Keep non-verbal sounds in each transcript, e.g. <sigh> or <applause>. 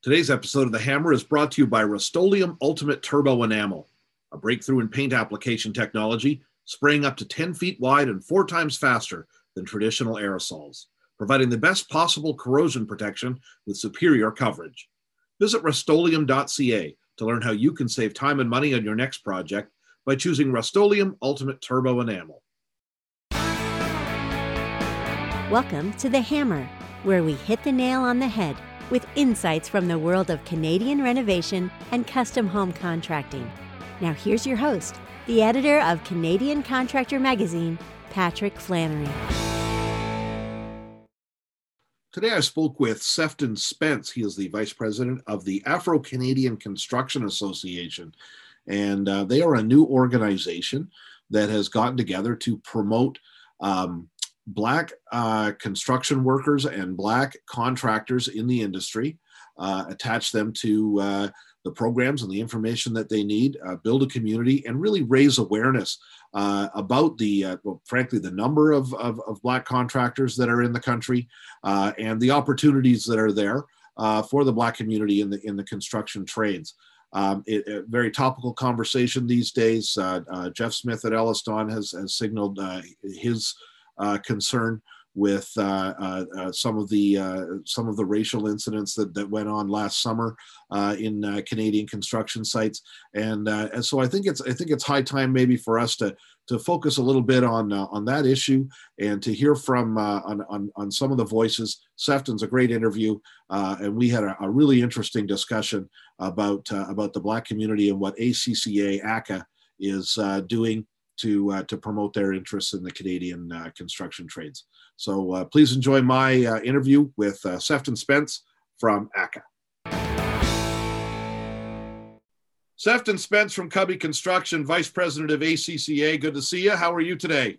Today's episode of The Hammer is brought to you by Rust-Oleum Ultimate Turbo Enamel, a breakthrough in paint application technology, spraying up to 10 feet wide and four times faster than traditional aerosols, providing the best possible corrosion protection with superior coverage. Visit rustoleum.ca to learn how you can save time and money on your next project by choosing Rust-Oleum Ultimate Turbo Enamel. Welcome to The Hammer, where we hit the nail on the head with insights from the world of Canadian renovation and custom home contracting. Now, here's your host, the editor of Canadian Contractor Magazine, Patrick Flannery. Today I spoke with Sephton Spence. He is the vice president of the Afro Canadian Construction Association. And uh, they are a new organization that has gotten together to promote um, black uh, construction workers and black contractors in the industry, uh, attach them to uh, the programs and the information that they need, uh, build a community, and really raise awareness uh, about the, uh, well, frankly, the number of, of, of, black contractors that are in the country and the opportunities that are there for the black community in the in the construction trades. Um, it, a very topical conversation these days. Geoff Smith at EllisDon has, has signaled his concern with uh, uh, uh, some of the uh, some of the racial incidents that, that went on last summer uh, in Canadian construction sites, and and so I think it's I think it's high time maybe for us to to focus a little bit on on that issue and to hear from on, on, on some of the voices. Sephton's a great interview, and we had a, a, really interesting discussion about about the Black community and what ACCA ACA is doing to uh, to promote their interests in the Canadian uh, construction trades. So uh, please enjoy my uh, interview with uh, Sephton Spence from ACA. Sephton Spence from Cubby Construction, Vice President of ACCA. Good to see you. How are you today?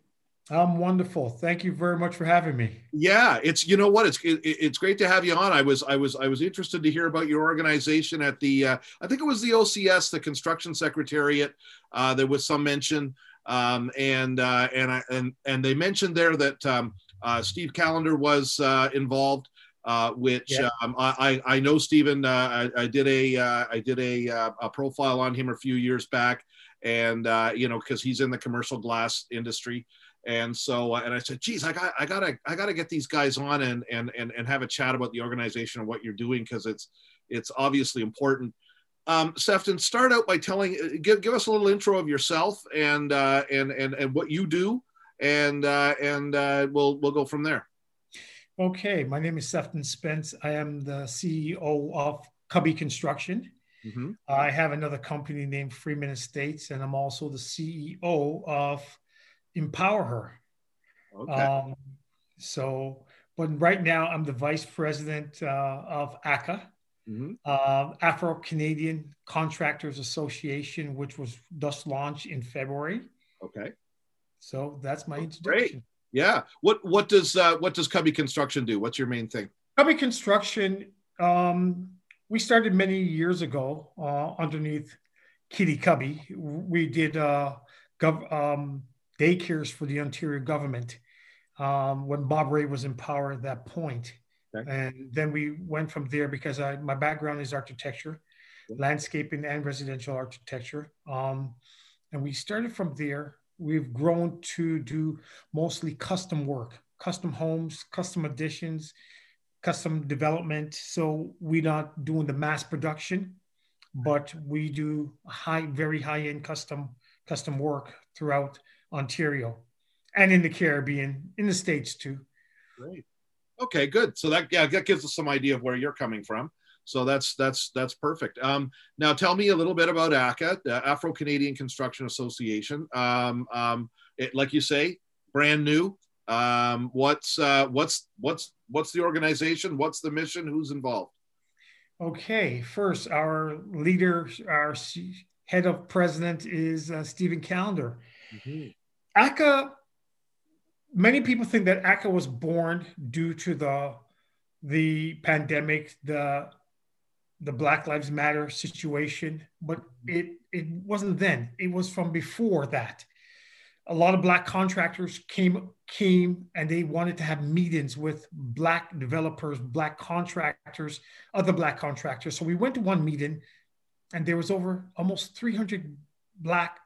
I'm wonderful. Thank you very much for having me. Yeah, it's you know what it's it, it's great to have you on. I was I was I was interested to hear about your organization at the uh, I think it was the OCS, the Construction Secretariat. Uh, there was some mention um, and uh, and I, and and they mentioned there that um, uh, Steve Callender was uh, involved, uh, which yeah. um, I I know Stephen. Uh, I, I, did a uh, I did a, a, profile on him a few years back, and you know because he's in the commercial glass industry. And so, and I said, geez, I got, I gotta, I gotta get these guys on and, and, and, and have a chat about the organization and what you're doing. Cause it's, it's obviously important. Um, Sephton, start out by telling, uh, give, give us a little intro of yourself and uh, and and and what you do, and uh, and uh, we'll we'll go from there. Okay, my name is Sephton Spence. I am the CEO of Cubby Construction. Mm-hmm. I have another company named Freeman Estates, and I'm also the CEO of Empower Her. Okay. Um, so, but right now I'm the vice president uh, of ACA, mm-hmm. uh, Afro Canadian Contractors Association, which was just launched in February. Okay. So that's my introduction. Great. Yeah. What what does uh, what does Cubby Construction do? What's your main thing? Cubby Construction. Um, we started many years ago uh, underneath Kitty Cubby. We did uh, gov- um, daycares for the Ontario government um, when Bob Rae was in power at that point. Okay. And then we went from there because I, my background is architecture, landscaping, and residential architecture. Um, and we started from there. We've grown to do mostly custom work, custom homes, custom additions, custom development. So we're not doing the mass production, but we do high, very high end custom custom work throughout Ontario and in the Caribbean, in the States too. Great. Okay, good. So that yeah, that gives us some idea of where you're coming from. So that's that's that's perfect. Um, now tell me a little bit about ACA, the Afro Canadian Construction Association. Um, um, it, like you say, brand new. Um, what's uh, what's what's what's the organization? What's the mission? Who's involved? Okay, first our leader, our head of president is uh, Stephen Callender. Mm-hmm. ACA many people think that ACA was born due to the the pandemic, the the Black Lives Matter situation, but mm-hmm. it it wasn't then. It was from before that. a lot of black contractors came came and they wanted to have meetings with black developers, black contractors, other black contractors. So we went to one meeting and there was over almost 300 black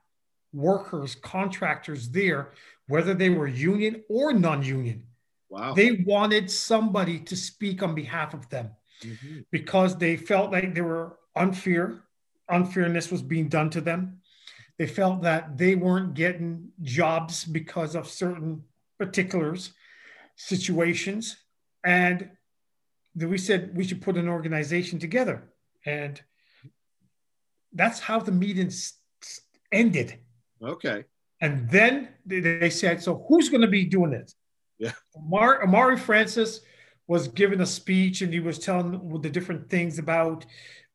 workers, contractors there, whether they were union or non-union. Wow. They wanted somebody to speak on behalf of them mm-hmm. because they felt like they were unfair, unfairness was being done to them. They felt that they weren't getting jobs because of certain particulars, situations. And we said we should put an organization together. And that's how the meetings ended. Okay. And then they said, so who's going to be doing it? Yeah. Amari, Amari Francis was giving a speech and he was telling the different things about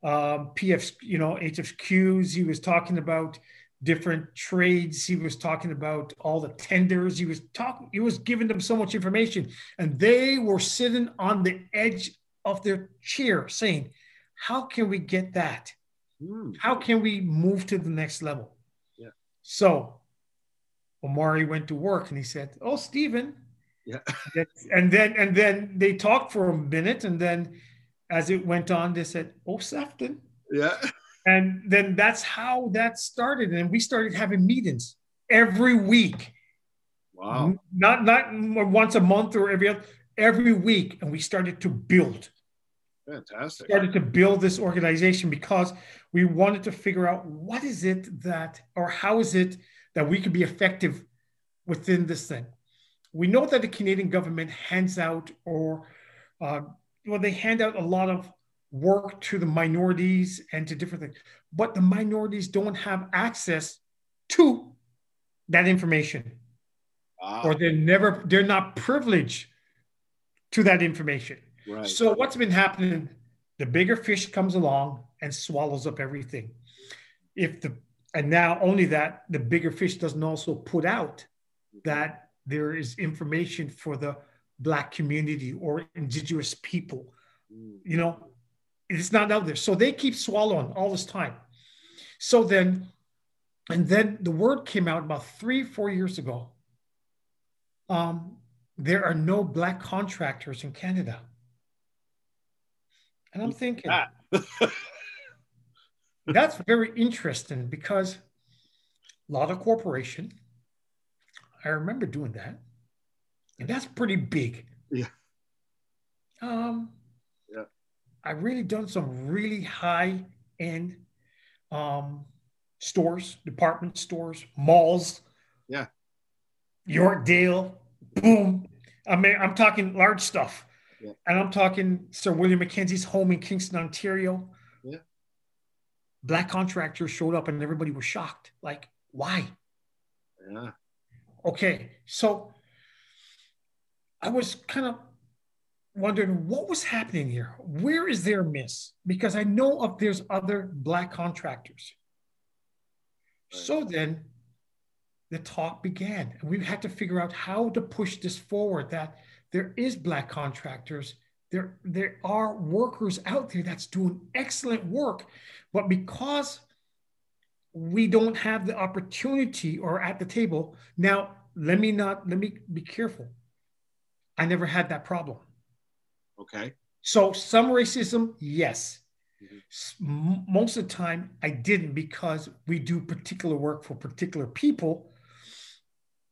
um, PF, you know, HFQs. He was talking about different trades. He was talking about all the tenders. He was talking, he was giving them so much information. And they were sitting on the edge of their chair saying, How can we get that? Mm. How can we move to the next level? So Omari went to work and he said, Oh, Stephen. Yeah. <laughs> and then and then they talked for a minute. And then as it went on, they said, Oh, Sephton. Yeah and then that's how that started and we started having meetings every week wow not not once a month or every other every week and we started to build fantastic started to build this organization because we wanted to figure out what is it that or how is it that we could be effective within this thing we know that the canadian government hands out or uh, well they hand out a lot of work to the minorities and to different things. But the minorities don't have access to that information. Or they're never, they're not privileged to that information. Right. So what's been happening, the bigger fish comes along and swallows up everything. If the and now only that the bigger fish doesn't also put out that there is information for the black community or indigenous people mm. you know it's not out there. So they keep swallowing all this time. So then, and then the word came out about three, four years ago. Um, there are no black contractors in Canada. And I'm thinking, that's very interesting because a lot of corporation, I remember doing that. And that's pretty big. Yeah. Um, yeah. I've really done some really high end um, stores, department stores, malls. Yeah. Yorkdale, boom. I mean, I'm talking large stuff. Yeah. And I'm talking Sir William Mackenzie's home in Kingston, Ontario. Yeah. Black contractors showed up and everybody was shocked. Like, why? Yeah. Okay. So I was kind of wondering what was happening here. Where is their miss? Because I know of there's other black contractors. Right. So then the talk began, and we had to figure out how to push this forward. That there is black contractors. There, there are workers out there that's doing excellent work, but because we don't have the opportunity or at the table now let me not let me be careful i never had that problem Okay. So some racism, yes. Mm-hmm. Most of the time, I didn't because we do particular work for particular people.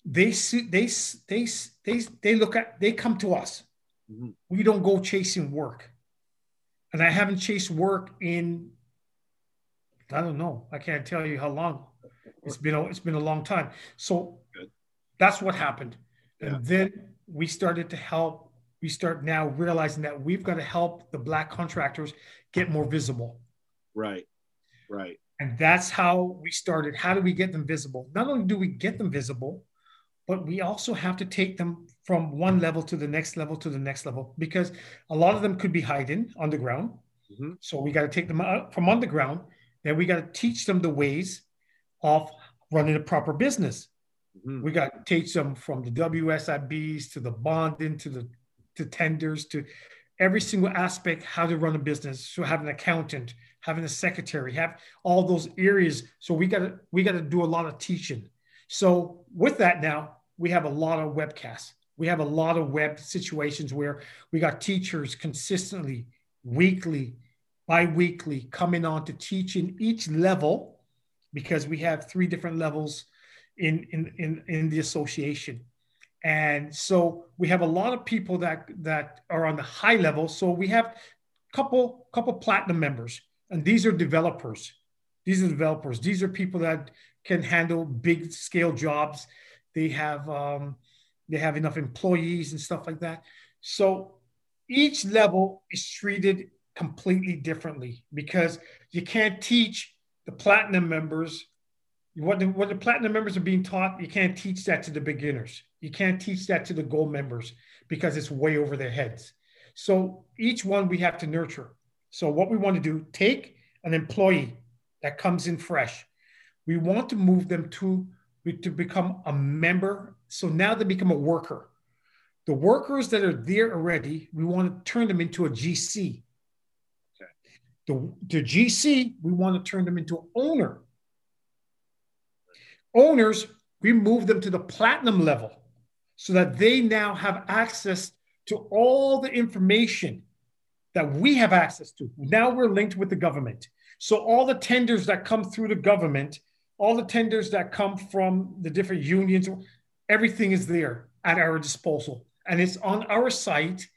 They see, they they they they look at they come to us. Mm-hmm. We don't go chasing work, and I haven't chased work in. I don't know. I can't tell you how long. It's been a, it's been a long time. So Good. that's what happened, yeah. and then we started to help we start now realizing that we've got to help the black contractors get more visible. Right. Right. And that's how we started. How do we get them visible? Not only do we get them visible, but we also have to take them from one level to the next level to the next level because a lot of them could be hiding underground. Mm-hmm. So we got to take them out from underground. Then we got to teach them the ways of running a proper business. Mm-hmm. We got to teach them from the WSIBs to the bonding to the to tenders to every single aspect how to run a business so have an accountant having a secretary have all those areas so we got to we got to do a lot of teaching So with that now, we have a lot of webcasts. We have a lot of web situations where we got teachers consistently, weekly, bi-weekly coming on to teach in each level because we have three different levels in, in, in, in the association. And so we have a lot of people that, that are on the high level. So we have a couple, couple platinum members, and these are developers. These are developers. These are people that can handle big scale jobs. They have um, they have enough employees and stuff like that. So each level is treated completely differently because you can't teach the platinum members what the, what the platinum members are being taught. You can't teach that to the beginners. You can't teach that to the gold members because it's way over their heads. So each one we have to nurture. So what we want to do, take an employee that comes in fresh. We want to move them to, to become a member. So now they become a worker. The workers that are there already, we want to turn them into a GC. Okay. The, the GC, we want to turn them into an owner. Owners, we move them to the platinum level so that they now have access to all the information that we have access to. Now we're linked with the government. So all the tenders that come through the government, all the tenders that come from the different unions, everything is there at our disposal. And it's on our site.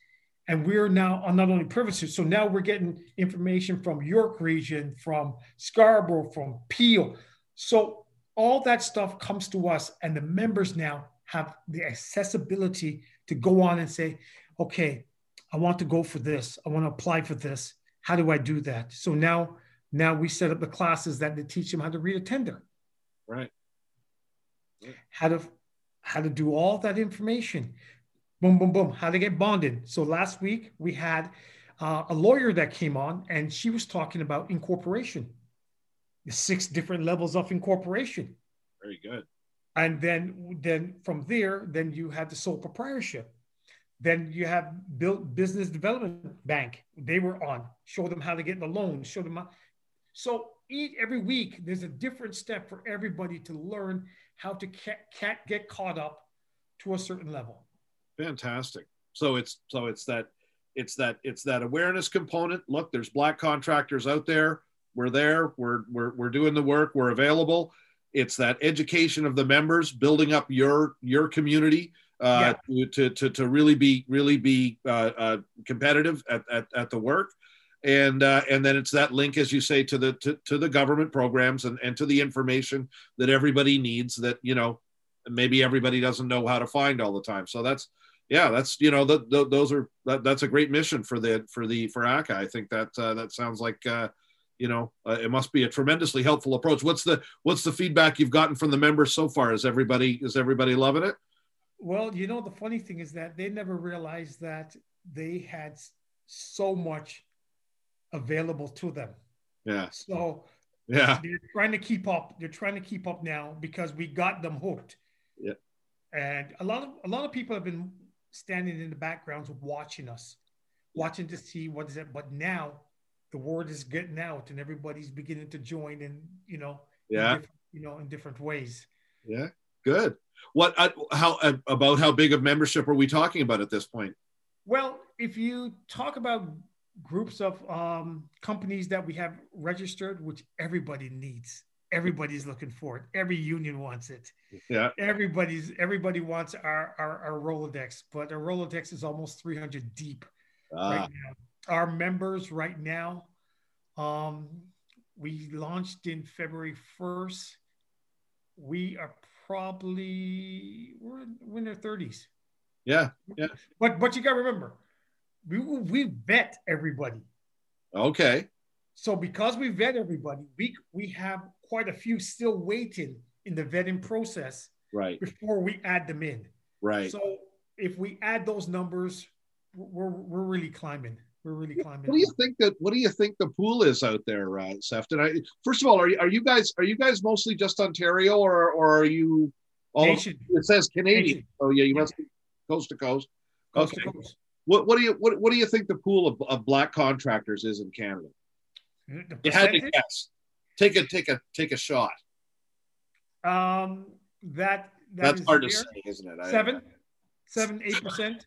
And we're now on not only privileged, so now we're getting information from York region, from Scarborough, from Peel. So all that stuff comes to us, and the members now have the accessibility to go on and say, okay, I want to go for this. I want to apply for this. How do I do that? So now now we set up the classes that they teach them how to read a tender. Right. How to how to do all that information. Boom, boom, boom. How to get bonded. So last week we had uh, a lawyer that came on and she was talking about incorporation, the six different levels of incorporation. Very good. And then then from there, then you have the sole proprietorship. Then you have built business development bank. They were on. Show them how to get the loan. Show them how, so each, every week, there's a different step for everybody to learn how to ca- get caught up to a certain level. Fantastic. So it's so it's that it's that it's that awareness component. Look, there's black contractors out there. We're there. We're we're we're doing the work. We're available. It's that education of the members, building up your your community uh, yeah. to, to to really be really be uh, uh, competitive at, at at the work and uh, and then it's that link as you say to the to, to the government programs and, and to the information that everybody needs that you know maybe everybody doesn't know how to find all the time. So that's yeah that's you know the, the, those are that, that's a great mission for the for the for ACA I think that uh, that sounds like uh, you know uh, it must be a tremendously helpful approach. What's the what's the feedback you've gotten from the members so far? Is everybody is everybody loving it? Well you know the funny thing is that they never realized that they had so much available to them. Yeah. So yeah, they're trying to keep up. They're trying to keep up now because we got them hooked. Yeah. And a lot of a lot of people have been standing in the backgrounds watching us, watching to see what is it. But now the word is getting out and everybody's beginning to join and you know, yeah, you know, in different ways. Yeah. Good. What uh, how uh, about how big of membership are we talking about at this point? Well, if you talk about groups of um, companies that we have registered, which everybody needs. Everybody's looking for it. Every union wants it. Yeah. Everybody's everybody wants our our, our Rolodex, but our Rolodex is almost 300 deep ah. right now. Our members right now, um, we launched in February 1st. We are probably we're, we're in their 30s. Yeah. Yeah. But but you gotta remember, we we vet everybody. Okay. So because we vet everybody, we we have quite a few still waiting in the vetting process. Right. Before we add them in. Right. So if we add those numbers, we're we're really climbing. We're really climbing. What do you think that? What do you think the pool is out there, uh, Sephton? I, first of all, are you, are you guys are you guys mostly just Ontario, or or are you all? Nation. It says Canadian. Nation. Oh yeah, you must be coast to coast. Coast okay. to coast. What, what do you what, what do you think the pool of, of black contractors is in Canada? You had to guess. Take a take a take a shot. Um, that, that That's hard to say, isn't it? I- Seven, seven, eight percent.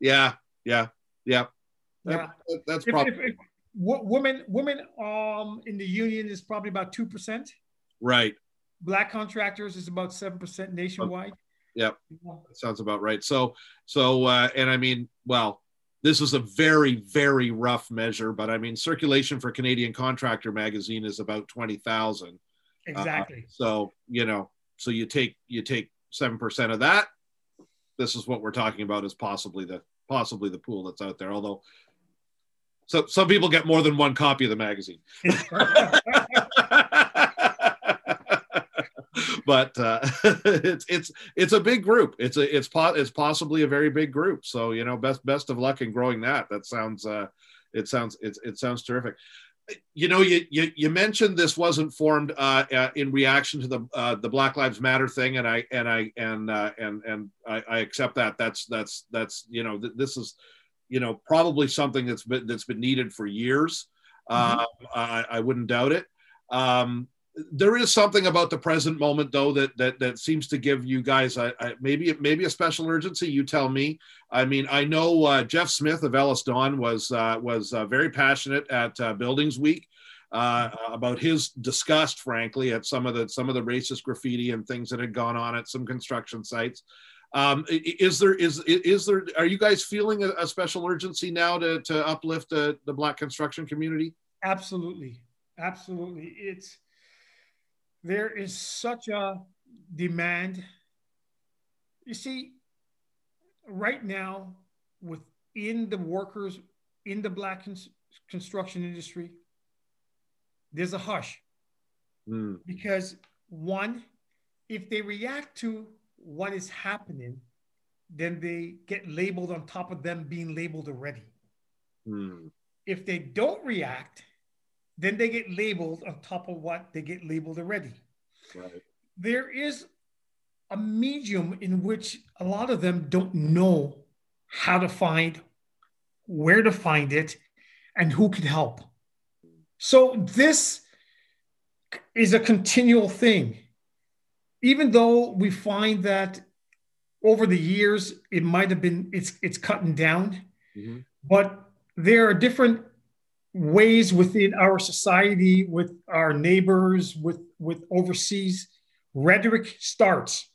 Yeah, yeah, yeah. Yeah. that- that's If, probably if, if wo- women, women, um, in the union is probably about two percent. right. Black contractors is about seven percent nationwide. Yep. Yeah. That sounds about right. So, so, uh, and I mean, well, this is a very, very rough measure, but I mean, circulation for Canadian Contractor magazine is about twenty thousand. Exactly. So, you know, so you take you take seven percent of that. This is what we're talking about is possibly the possibly the pool that's out there. Although, so some people get more than one copy of the magazine. <laughs> but uh, <laughs> it's it's it's a big group. It's a it's po- it's possibly a very big group. So you know, best best of luck in growing that. That sounds uh, it sounds it, it sounds terrific. You know, you, you you mentioned this wasn't formed uh, uh, in reaction to the uh, the Black Lives Matter thing, and I and I and uh, and and I, I accept that. That's that's that's you know th- this is you know probably something that's been that's been needed for years. Uh, I, I wouldn't doubt it. Um, there is something about the present moment though that that that seems to give you guys a, a, maybe maybe a special urgency. You tell me. I mean i know uh, geoff smith of ellisdon was uh, was uh, very passionate at uh, buildings week uh, about his disgust frankly at some of the some of the racist graffiti and things that had gone on at some construction sites. Um, is there is is there are you guys feeling a, a special urgency now to to uplift the, the black construction community? Absolutely. Absolutely. It's there is such a demand. You see, right now, within the workers in the black cons- construction industry, there's a hush. Hmm, because one, if they react to what is happening, then they get labeled on top of them being labeled already. Hmm, if they don't react, then they get labeled on top of what they get labeled already. right There is a medium in which a lot of them don't know how to find, where to find it, and who can help. So this is a continual thing. Even though we find that over the years it might have been it's it's cutting down, Mhm. but there are different ways within our society with our neighbors with with overseas rhetoric starts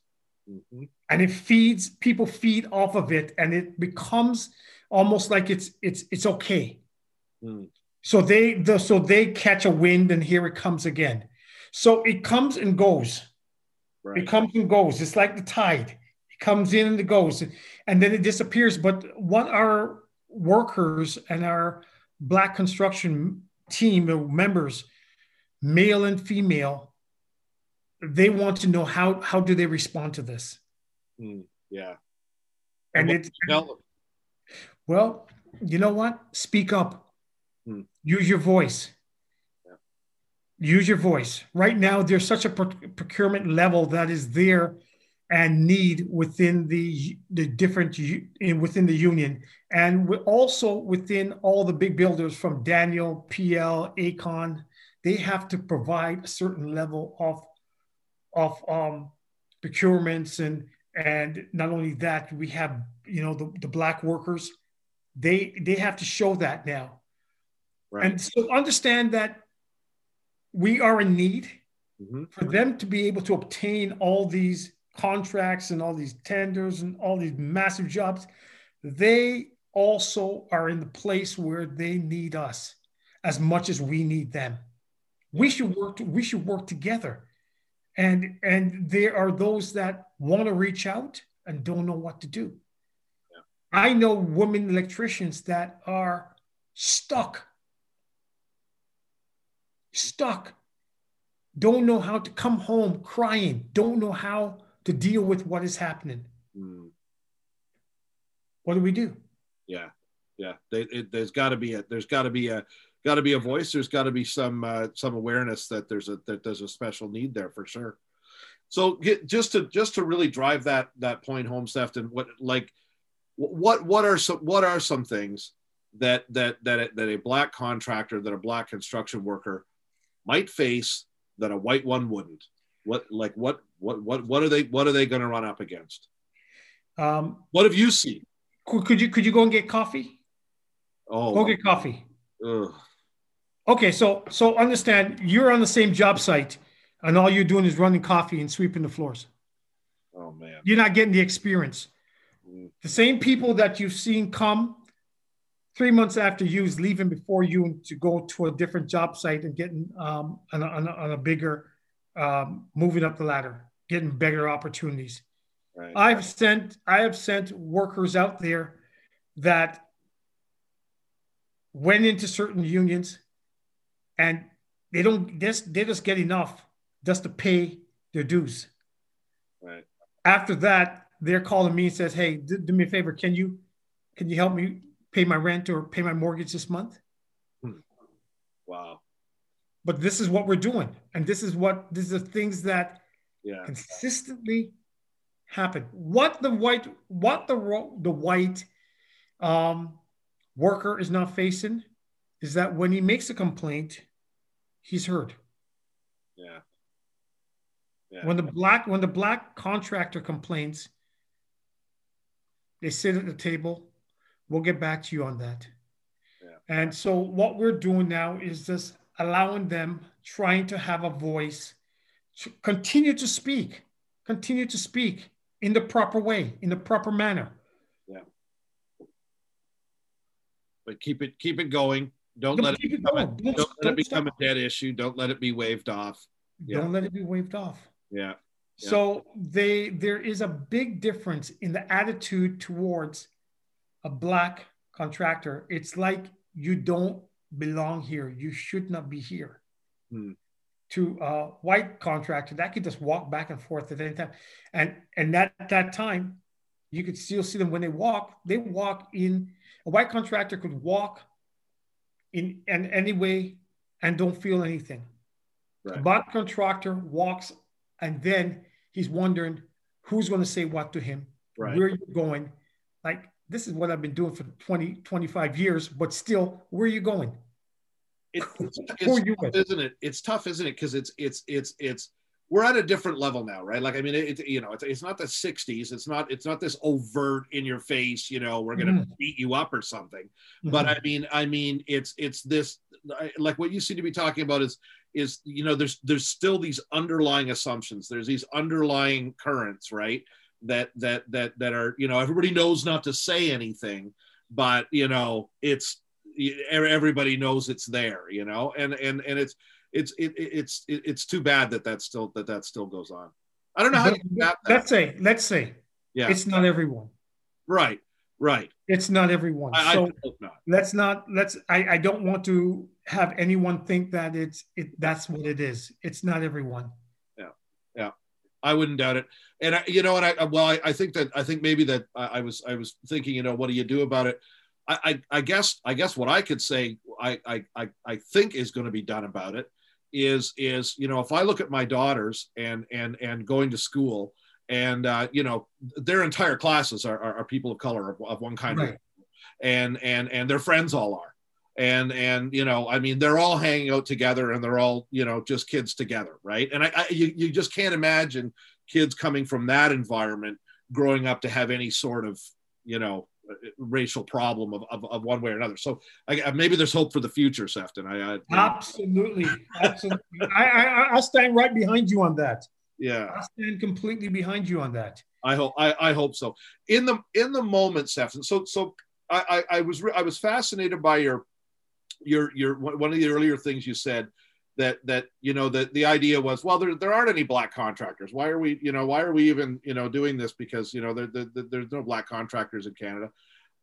Mhm. and it feeds people feed off of it and it becomes almost like it's it's it's okay Mm. so they the, so they catch a wind and here it comes again so it comes and goes Right. it comes and goes. It's like the tide. It comes in and it goes, and then it disappears. But what our workers and our black construction team members, male and female, they want to know how how do they respond to this? Mm. Yeah. And what it well, you know what? Speak up. Hmm. Use your voice. Use your voice. Right now, there's such a proc- procurement level that is there and need within the the different in within the union, and also within all the big builders from Daniel, PL, Aecon. They have to provide a certain level of of um, procurements and and not only that, we have you know the, the black workers. They they have to show that now, Right. and so understand that we are in need Mhm. for them to be able to obtain all these contracts and all these tenders and all these massive jobs, they also are in the place where they need us as much as we need them. We should work. We should work together, and and there are those that want to reach out and don't know what to do. I know women electricians that are stuck stuck, don't know how to come home crying, don't know how to deal with what is happening. Mm. What do we do? Yeah. Yeah. They, it, there's got to be a there's got to be a got to be a voice. There's got to be some uh, some awareness that there's a that there's a special need there for sure. So get, just to just to really drive that that point home, Stefan, what like what what are some what are some things that that that a, that a black contractor that a black construction worker might face that a white one wouldn't What like what what what what are they what are they going to run up against? Um, What have you seen? could, could you could you go and get coffee? Oh, Go get coffee. ugh. Okay, so so understand you're on the same job site, and all you're doing is running coffee and sweeping the floors. oh man. You're not getting the experience. Mm. The same people that you've seen come three months after you is leaving before you to go to a different job site and getting um, on, a, on, a, on a bigger, um, moving up the ladder, getting better opportunities. Right. I've sent I have sent workers out there that went into certain unions and they don't just they just get enough just to pay their dues. right. After that, they're calling me and says, "Hey, do, do me a favor. Can you can you help me pay my rent or pay my mortgage this month?" Wow. But this is what we're doing, and this is what these are things that Yeah. consistently happen. What the white, what the the white um, worker is not facing is that when he makes a complaint, he's heard. Yeah. Yeah. When the black when the black contractor complains, they sit at the table. We'll get back to you on that. Yeah. And so what we're doing now is just allowing them, trying to have a voice, to continue to speak, continue to speak in the proper way, in the proper manner. Yeah. But keep it keep it going. Don't Don't let it keep it become, a, don't, Don't- let it become a dead issue. Don't let it be waved off. Yeah. Don't let it be waved off. Yeah. Yeah. So they there is a big difference in the attitude towards a black contractor. It's like you don't belong here. You should not be here. Hmm. To a white contractor, that could just walk back and forth at any time. And and that that time, you could still see them when they walk, they walk in a white contractor could walk in, in any way and don't feel anything. A black contractor walks and then he's wondering who's going to say what to him, Right. where you're going. Like, this is what I've been doing for 20, 25 years, but still, where are you going? It, <laughs> it's, it's you tough, isn't it? It's tough, isn't it? Because it's it's it's it's we're at a different level now, right? Like I mean, it, you know, it's, it's not the '60s. It's not it's not this overt in your face. You know, we're gonna Mhm. beat you up or something. But Mhm. I mean, I mean, it's it's this like what you seem to be talking about is is you know there's there's still these underlying assumptions. There's these underlying currents, right? That that that that are you know everybody knows not to say anything, but you know it's everybody knows it's there, you know, and and and it's it's it, it- it's it, it's too bad that that still that that still goes on. I don't know how that. let's say, let's say Yeah, it's not everyone. right, right. It's not everyone. I, so I hope not. let's not let's I, I don't want to have anyone think that it's it that's what it is. It's not everyone. I wouldn't doubt it. And I, you know, and I well, I, I think that I think maybe that I, I was I was thinking, you know, what do you do about it? I, I, I guess I guess what I could say I I I, I think is going to be done about it is is you know if I look at my daughters and and and going to school and uh, you know their entire classes are, are, are people of color of, of one kind Right. and and and their friends all are and and you know i mean they're all hanging out together and they're all you know just kids together right and i, I you, you just can't imagine kids coming from that environment growing up to have any sort of you know uh, racial problem of, of, of one way or another so I, maybe there's hope for the future sephton i, I Absolutely. Absolutely. I, I I stand right behind you on that. yeah I stand completely behind you on that. I hope I, I hope so. In the in the moment, Sephton. So so I, I I was I was fascinated by your your your one of the earlier things you said that that you know that the idea was well there, there aren't any black contractors why are we you know why are we even you know doing this because you know there, there, there- there's no black contractors in Canada.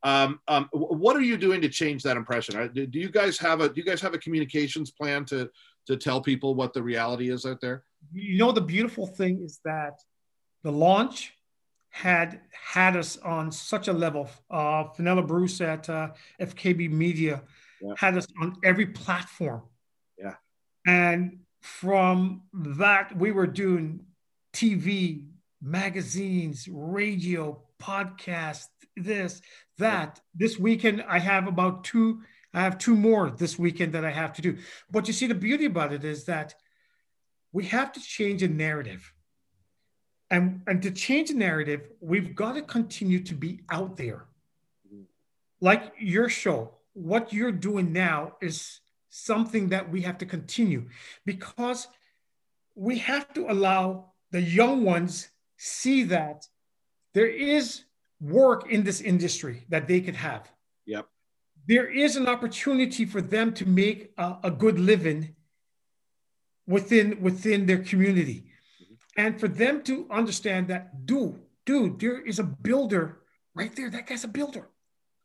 Um, um, what are you doing to change that impression? Do do you guys have a do you guys have a communications plan to to tell people what the reality is out there? You know, the beautiful thing is that the launch had had us on such a level. Uh, Fenella Bruce at uh, FKB Media Yeah. had us on every platform. Yeah. And from that, we were doing TV, magazines, radio, podcast, this, that. This weekend, I have about two. I have two more this weekend that I have to do. But you see, the beauty about it is that we have to change a narrative. And, and to change the narrative, we've got to continue to be out there. Mm-hmm. Like your show, what you're doing now is something that we have to continue because we have to allow the young ones see that there is work in this industry that they could have. Yep. There is an opportunity for them to make a, a good living within within their community. Mm-hmm. And for them to understand that, dude, dude, there is a builder right there. That guy's a builder.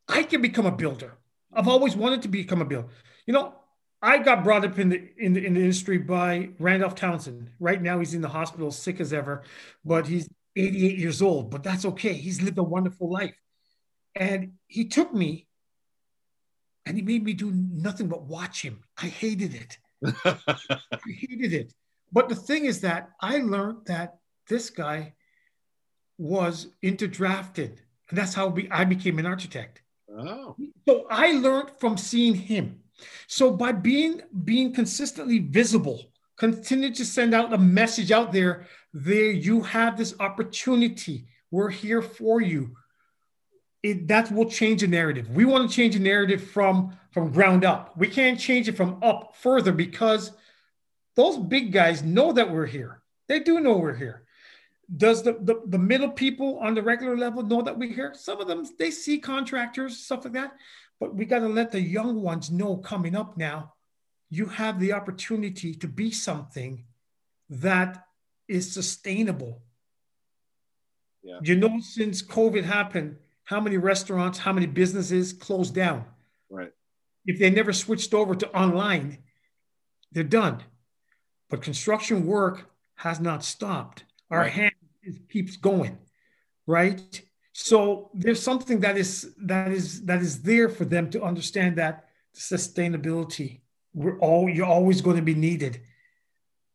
I can become a builder. I've always wanted to become a builder. You know, I got brought up in the, in the in the industry by Randolph Townsend. Right now, he's in the hospital, sick as ever, but he's 88 years old. But that's okay. He's lived a wonderful life, and he took me, and he made me do nothing but watch him. I hated it. <laughs> I hated it. But the thing is that I learned that this guy was interdrafted, and that's how I became an architect. Oh. So I learned from seeing him. So by being being consistently visible, continue to send out a message out there. There, you have this opportunity. We're here for you. It, that will change the narrative. We want to change the narrative from from ground up. We can't change it from up further because those big guys know that we're here. They do know we're here. Does the, the, the middle people on the regular level know that we're here? Some of them, they see contractors, stuff like that. But we got to let the young ones know coming up now, you have the opportunity to be something that is sustainable. Yeah. You know, since COVID happened, how many restaurants, how many businesses closed down? Right. If they never switched over to online, they're done. But construction work has not stopped. Our right. Hand keeps going, right? So there's something that is that is that is there for them to understand that sustainability. We're all you're always going to be needed.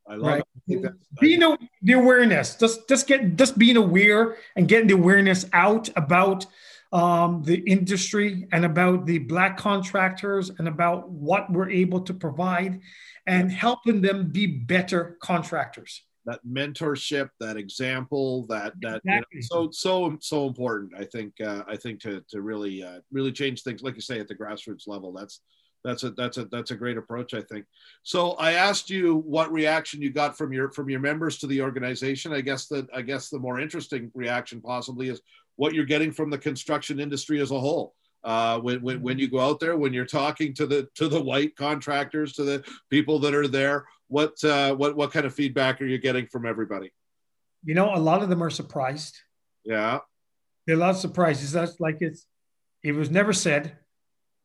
I love right? it. Being a, the awareness, just just get just being aware and getting the awareness out about um, the industry and about the black contractors and about what we're able to provide and helping them be better contractors that mentorship, that example, that that exactly. you know, so so so important. I think uh, I think to to really uh, really change things, like you say, at the grassroots level. That's that's a that's a that's a great approach. I think. So I asked you what reaction you got from your from your members to the organization. I guess that I guess the more interesting reaction possibly is what you're getting from the construction industry as a whole. Uh, when, when, when you go out there, when you're talking to the to the white contractors, to the people that are there, what uh, what what kind of feedback are you getting from everybody? You know, a lot of them are surprised. Yeah, there are a lot of surprises. That's like it's it was never said.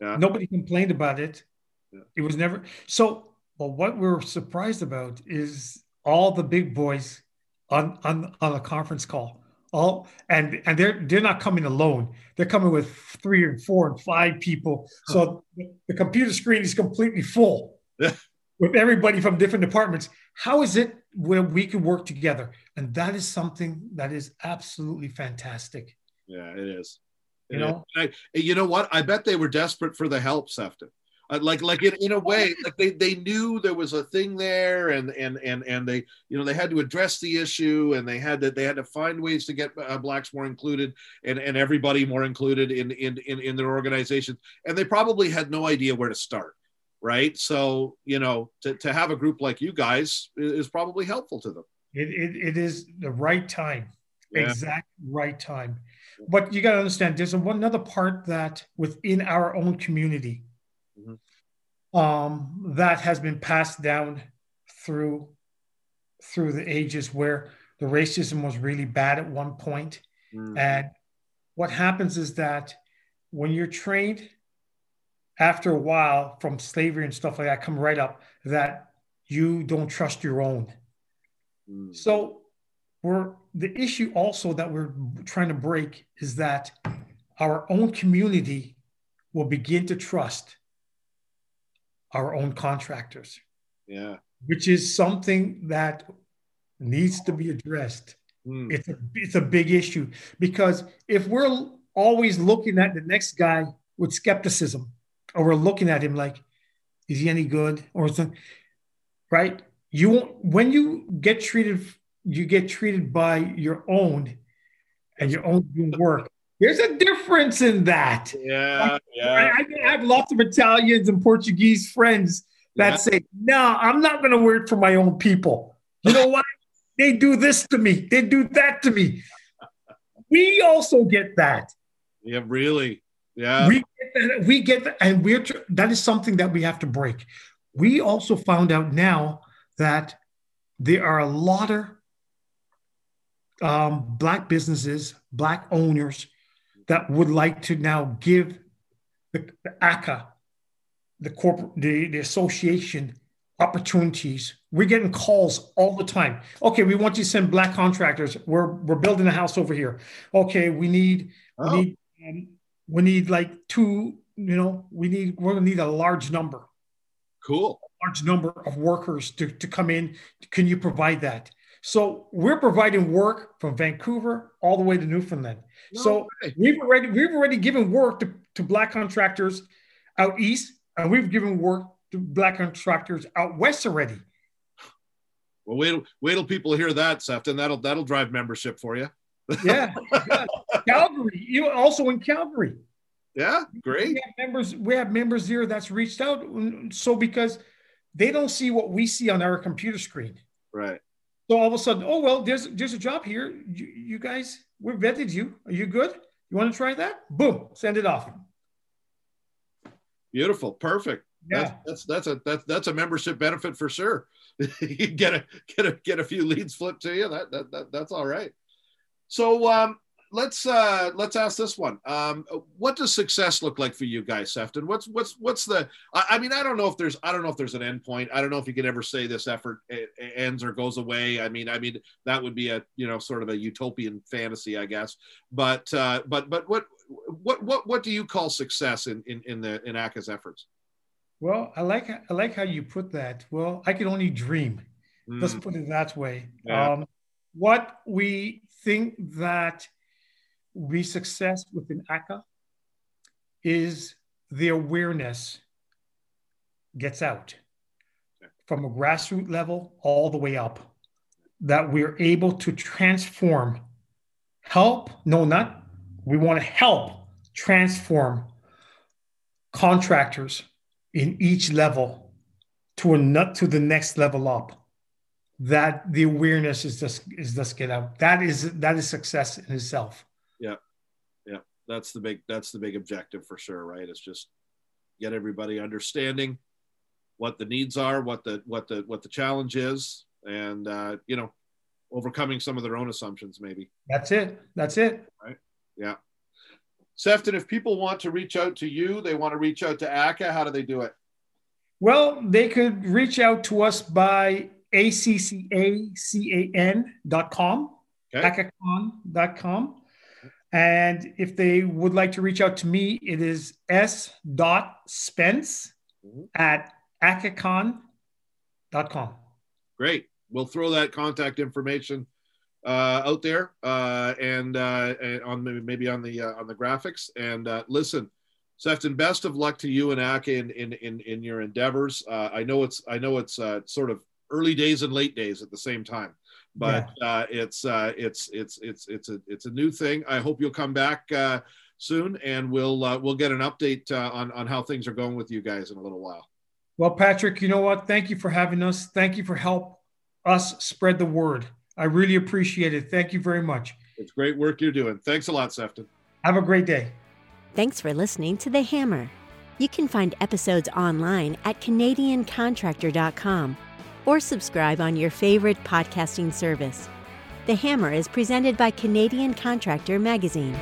Yeah. Nobody complained about it. Yeah. It was never so. Well, what we're surprised about is all the big boys on on on a conference call. All and and they're they're not coming alone. They're coming with three and four and five people. So the computer screen is completely full. <laughs> with everybody from different departments. How is it where we can work together? And that is something that is absolutely fantastic. Yeah, it is. It you know, I, you know what? I bet they were desperate for the help, Sephton. Uh, like, like in, in a way, like they, they knew there was a thing there, and and and and they, you know, they had to address the issue, and they had that they had to find ways to get uh, blacks more included, and and everybody more included in in in, in their organizations, and they probably had no idea where to start right? So, you know, to, to have a group like you guys is probably helpful to them. It, it, it is the right time, yeah. exact right time. But you got to understand, there's a, one another part that within our own community mm-hmm. um, that has been passed down through through the ages where the racism was really bad at one point. Mm-hmm. And what happens is that when you're trained after a while from slavery and stuff like that come right up that you don't trust your own. Mm. So we're the issue also that we're trying to break is that our own community will begin to trust our own contractors. Yeah. Which is something that needs to be addressed. Mm. It's a it's a big issue because if we're always looking at the next guy with skepticism, or we're looking at him like, is he any good? Or something, right? you won't, when you get treated, you get treated by your own, and your own work. There's a difference in that. Yeah, yeah. I, I have lots of Italians and Portuguese friends that yeah. say, "No, I'm not going to work for my own people." You know what? <laughs> they do this to me. They do that to me. We also get that. Yeah, really. Yeah. We get that, we get that, and we're that is something that we have to break. We also found out now that there are a lot of um, black businesses, black owners that would like to now give the, the ACCA, the corporate, the, the association opportunities. We're getting calls all the time. Okay, we want you to send black contractors. We're we're building a house over here. Okay, we need oh. we need um, we need like two. You know, we need we're gonna need a large number. Cool. A large number of workers to to come in. Can you provide that? So we're providing work from Vancouver all the way to Newfoundland. No so way. we've already we've already given work to, to black contractors out east, and we've given work to black contractors out west already. Well, wait, wait till people hear that, Sephton. That'll that'll drive membership for you. Yeah, Calgary. You also in Calgary. Yeah, great. We have members. We have members here that's reached out. Mm, so because they don't see what we see on our computer screen. Right. So all of a sudden, oh well, there's there's a job here. You, you guys, we vetted you. Are you good? You want to try that? Boom, send it off. Beautiful, perfect. Yeah, that's that's, that's a that's that's a membership benefit for sure. <laughs> you get a get a get a few leads flipped to you. That that, that that's all right. So um, let's uh, let's ask this one. Um, what does success look like for you guys, Sephton? What's what's what's the? I, I, mean, I don't know if there's I don't know if there's an end point. I don't know if you can ever say this effort ends or goes away. I mean, I mean that would be a you know sort of a utopian fantasy, I guess. But uh, but but what what what what do you call success in in, in the in ACCA's efforts? Well, I like I like how you put that. Well, I can only dream. Mm. Let's put it that way. Yeah. Um, what we think that be success within ACCA is the awareness gets out from a grassroots level all the way up that we're able to transform. Help? No not. We want to help transform contractors in each level to a nut to the next level up that the awareness is just is just get out. That is that is success in itself. Yeah. Yeah. That's the big that's the big objective for sure right? It's just get everybody understanding what the needs are what the what the what the challenge is and uh you know overcoming some of their own assumptions maybe. That's it. That's it. Right? Yeah. Sephton, if people want to reach out to you, they want to reach out to ACCA, how do they do it? Well, they could reach out to us by accacan.com, okay. accacan.com. And if they would like to reach out to me, it is s.spence mm-hmm. at accacan.com. Great. We'll throw that contact information uh, out there uh, and, uh, and on maybe on the uh, on the graphics. And uh, listen, Sephton, best of luck to you and ACCA in in in, in your endeavors. Uh, I know it's I know it's uh, sort of early days and late days at the same time, but yeah. uh, it's uh, it's it's it's it's a it's a new thing. I hope you'll come back uh, soon, and we'll uh, we'll get an update uh, on on how things are going with you guys in a little while. Well, Patrick, you know what? Thank you for having us. Thank you for help us spread the word. I really appreciate it. Thank you very much. It's great work you're doing. Thanks a lot, Sephton. Have a great day. Thanks for listening to The Hammer. You can find episodes online at CanadianContractor.com or subscribe on your favorite podcasting service. The Hammer is presented by Canadian Contractor Magazine.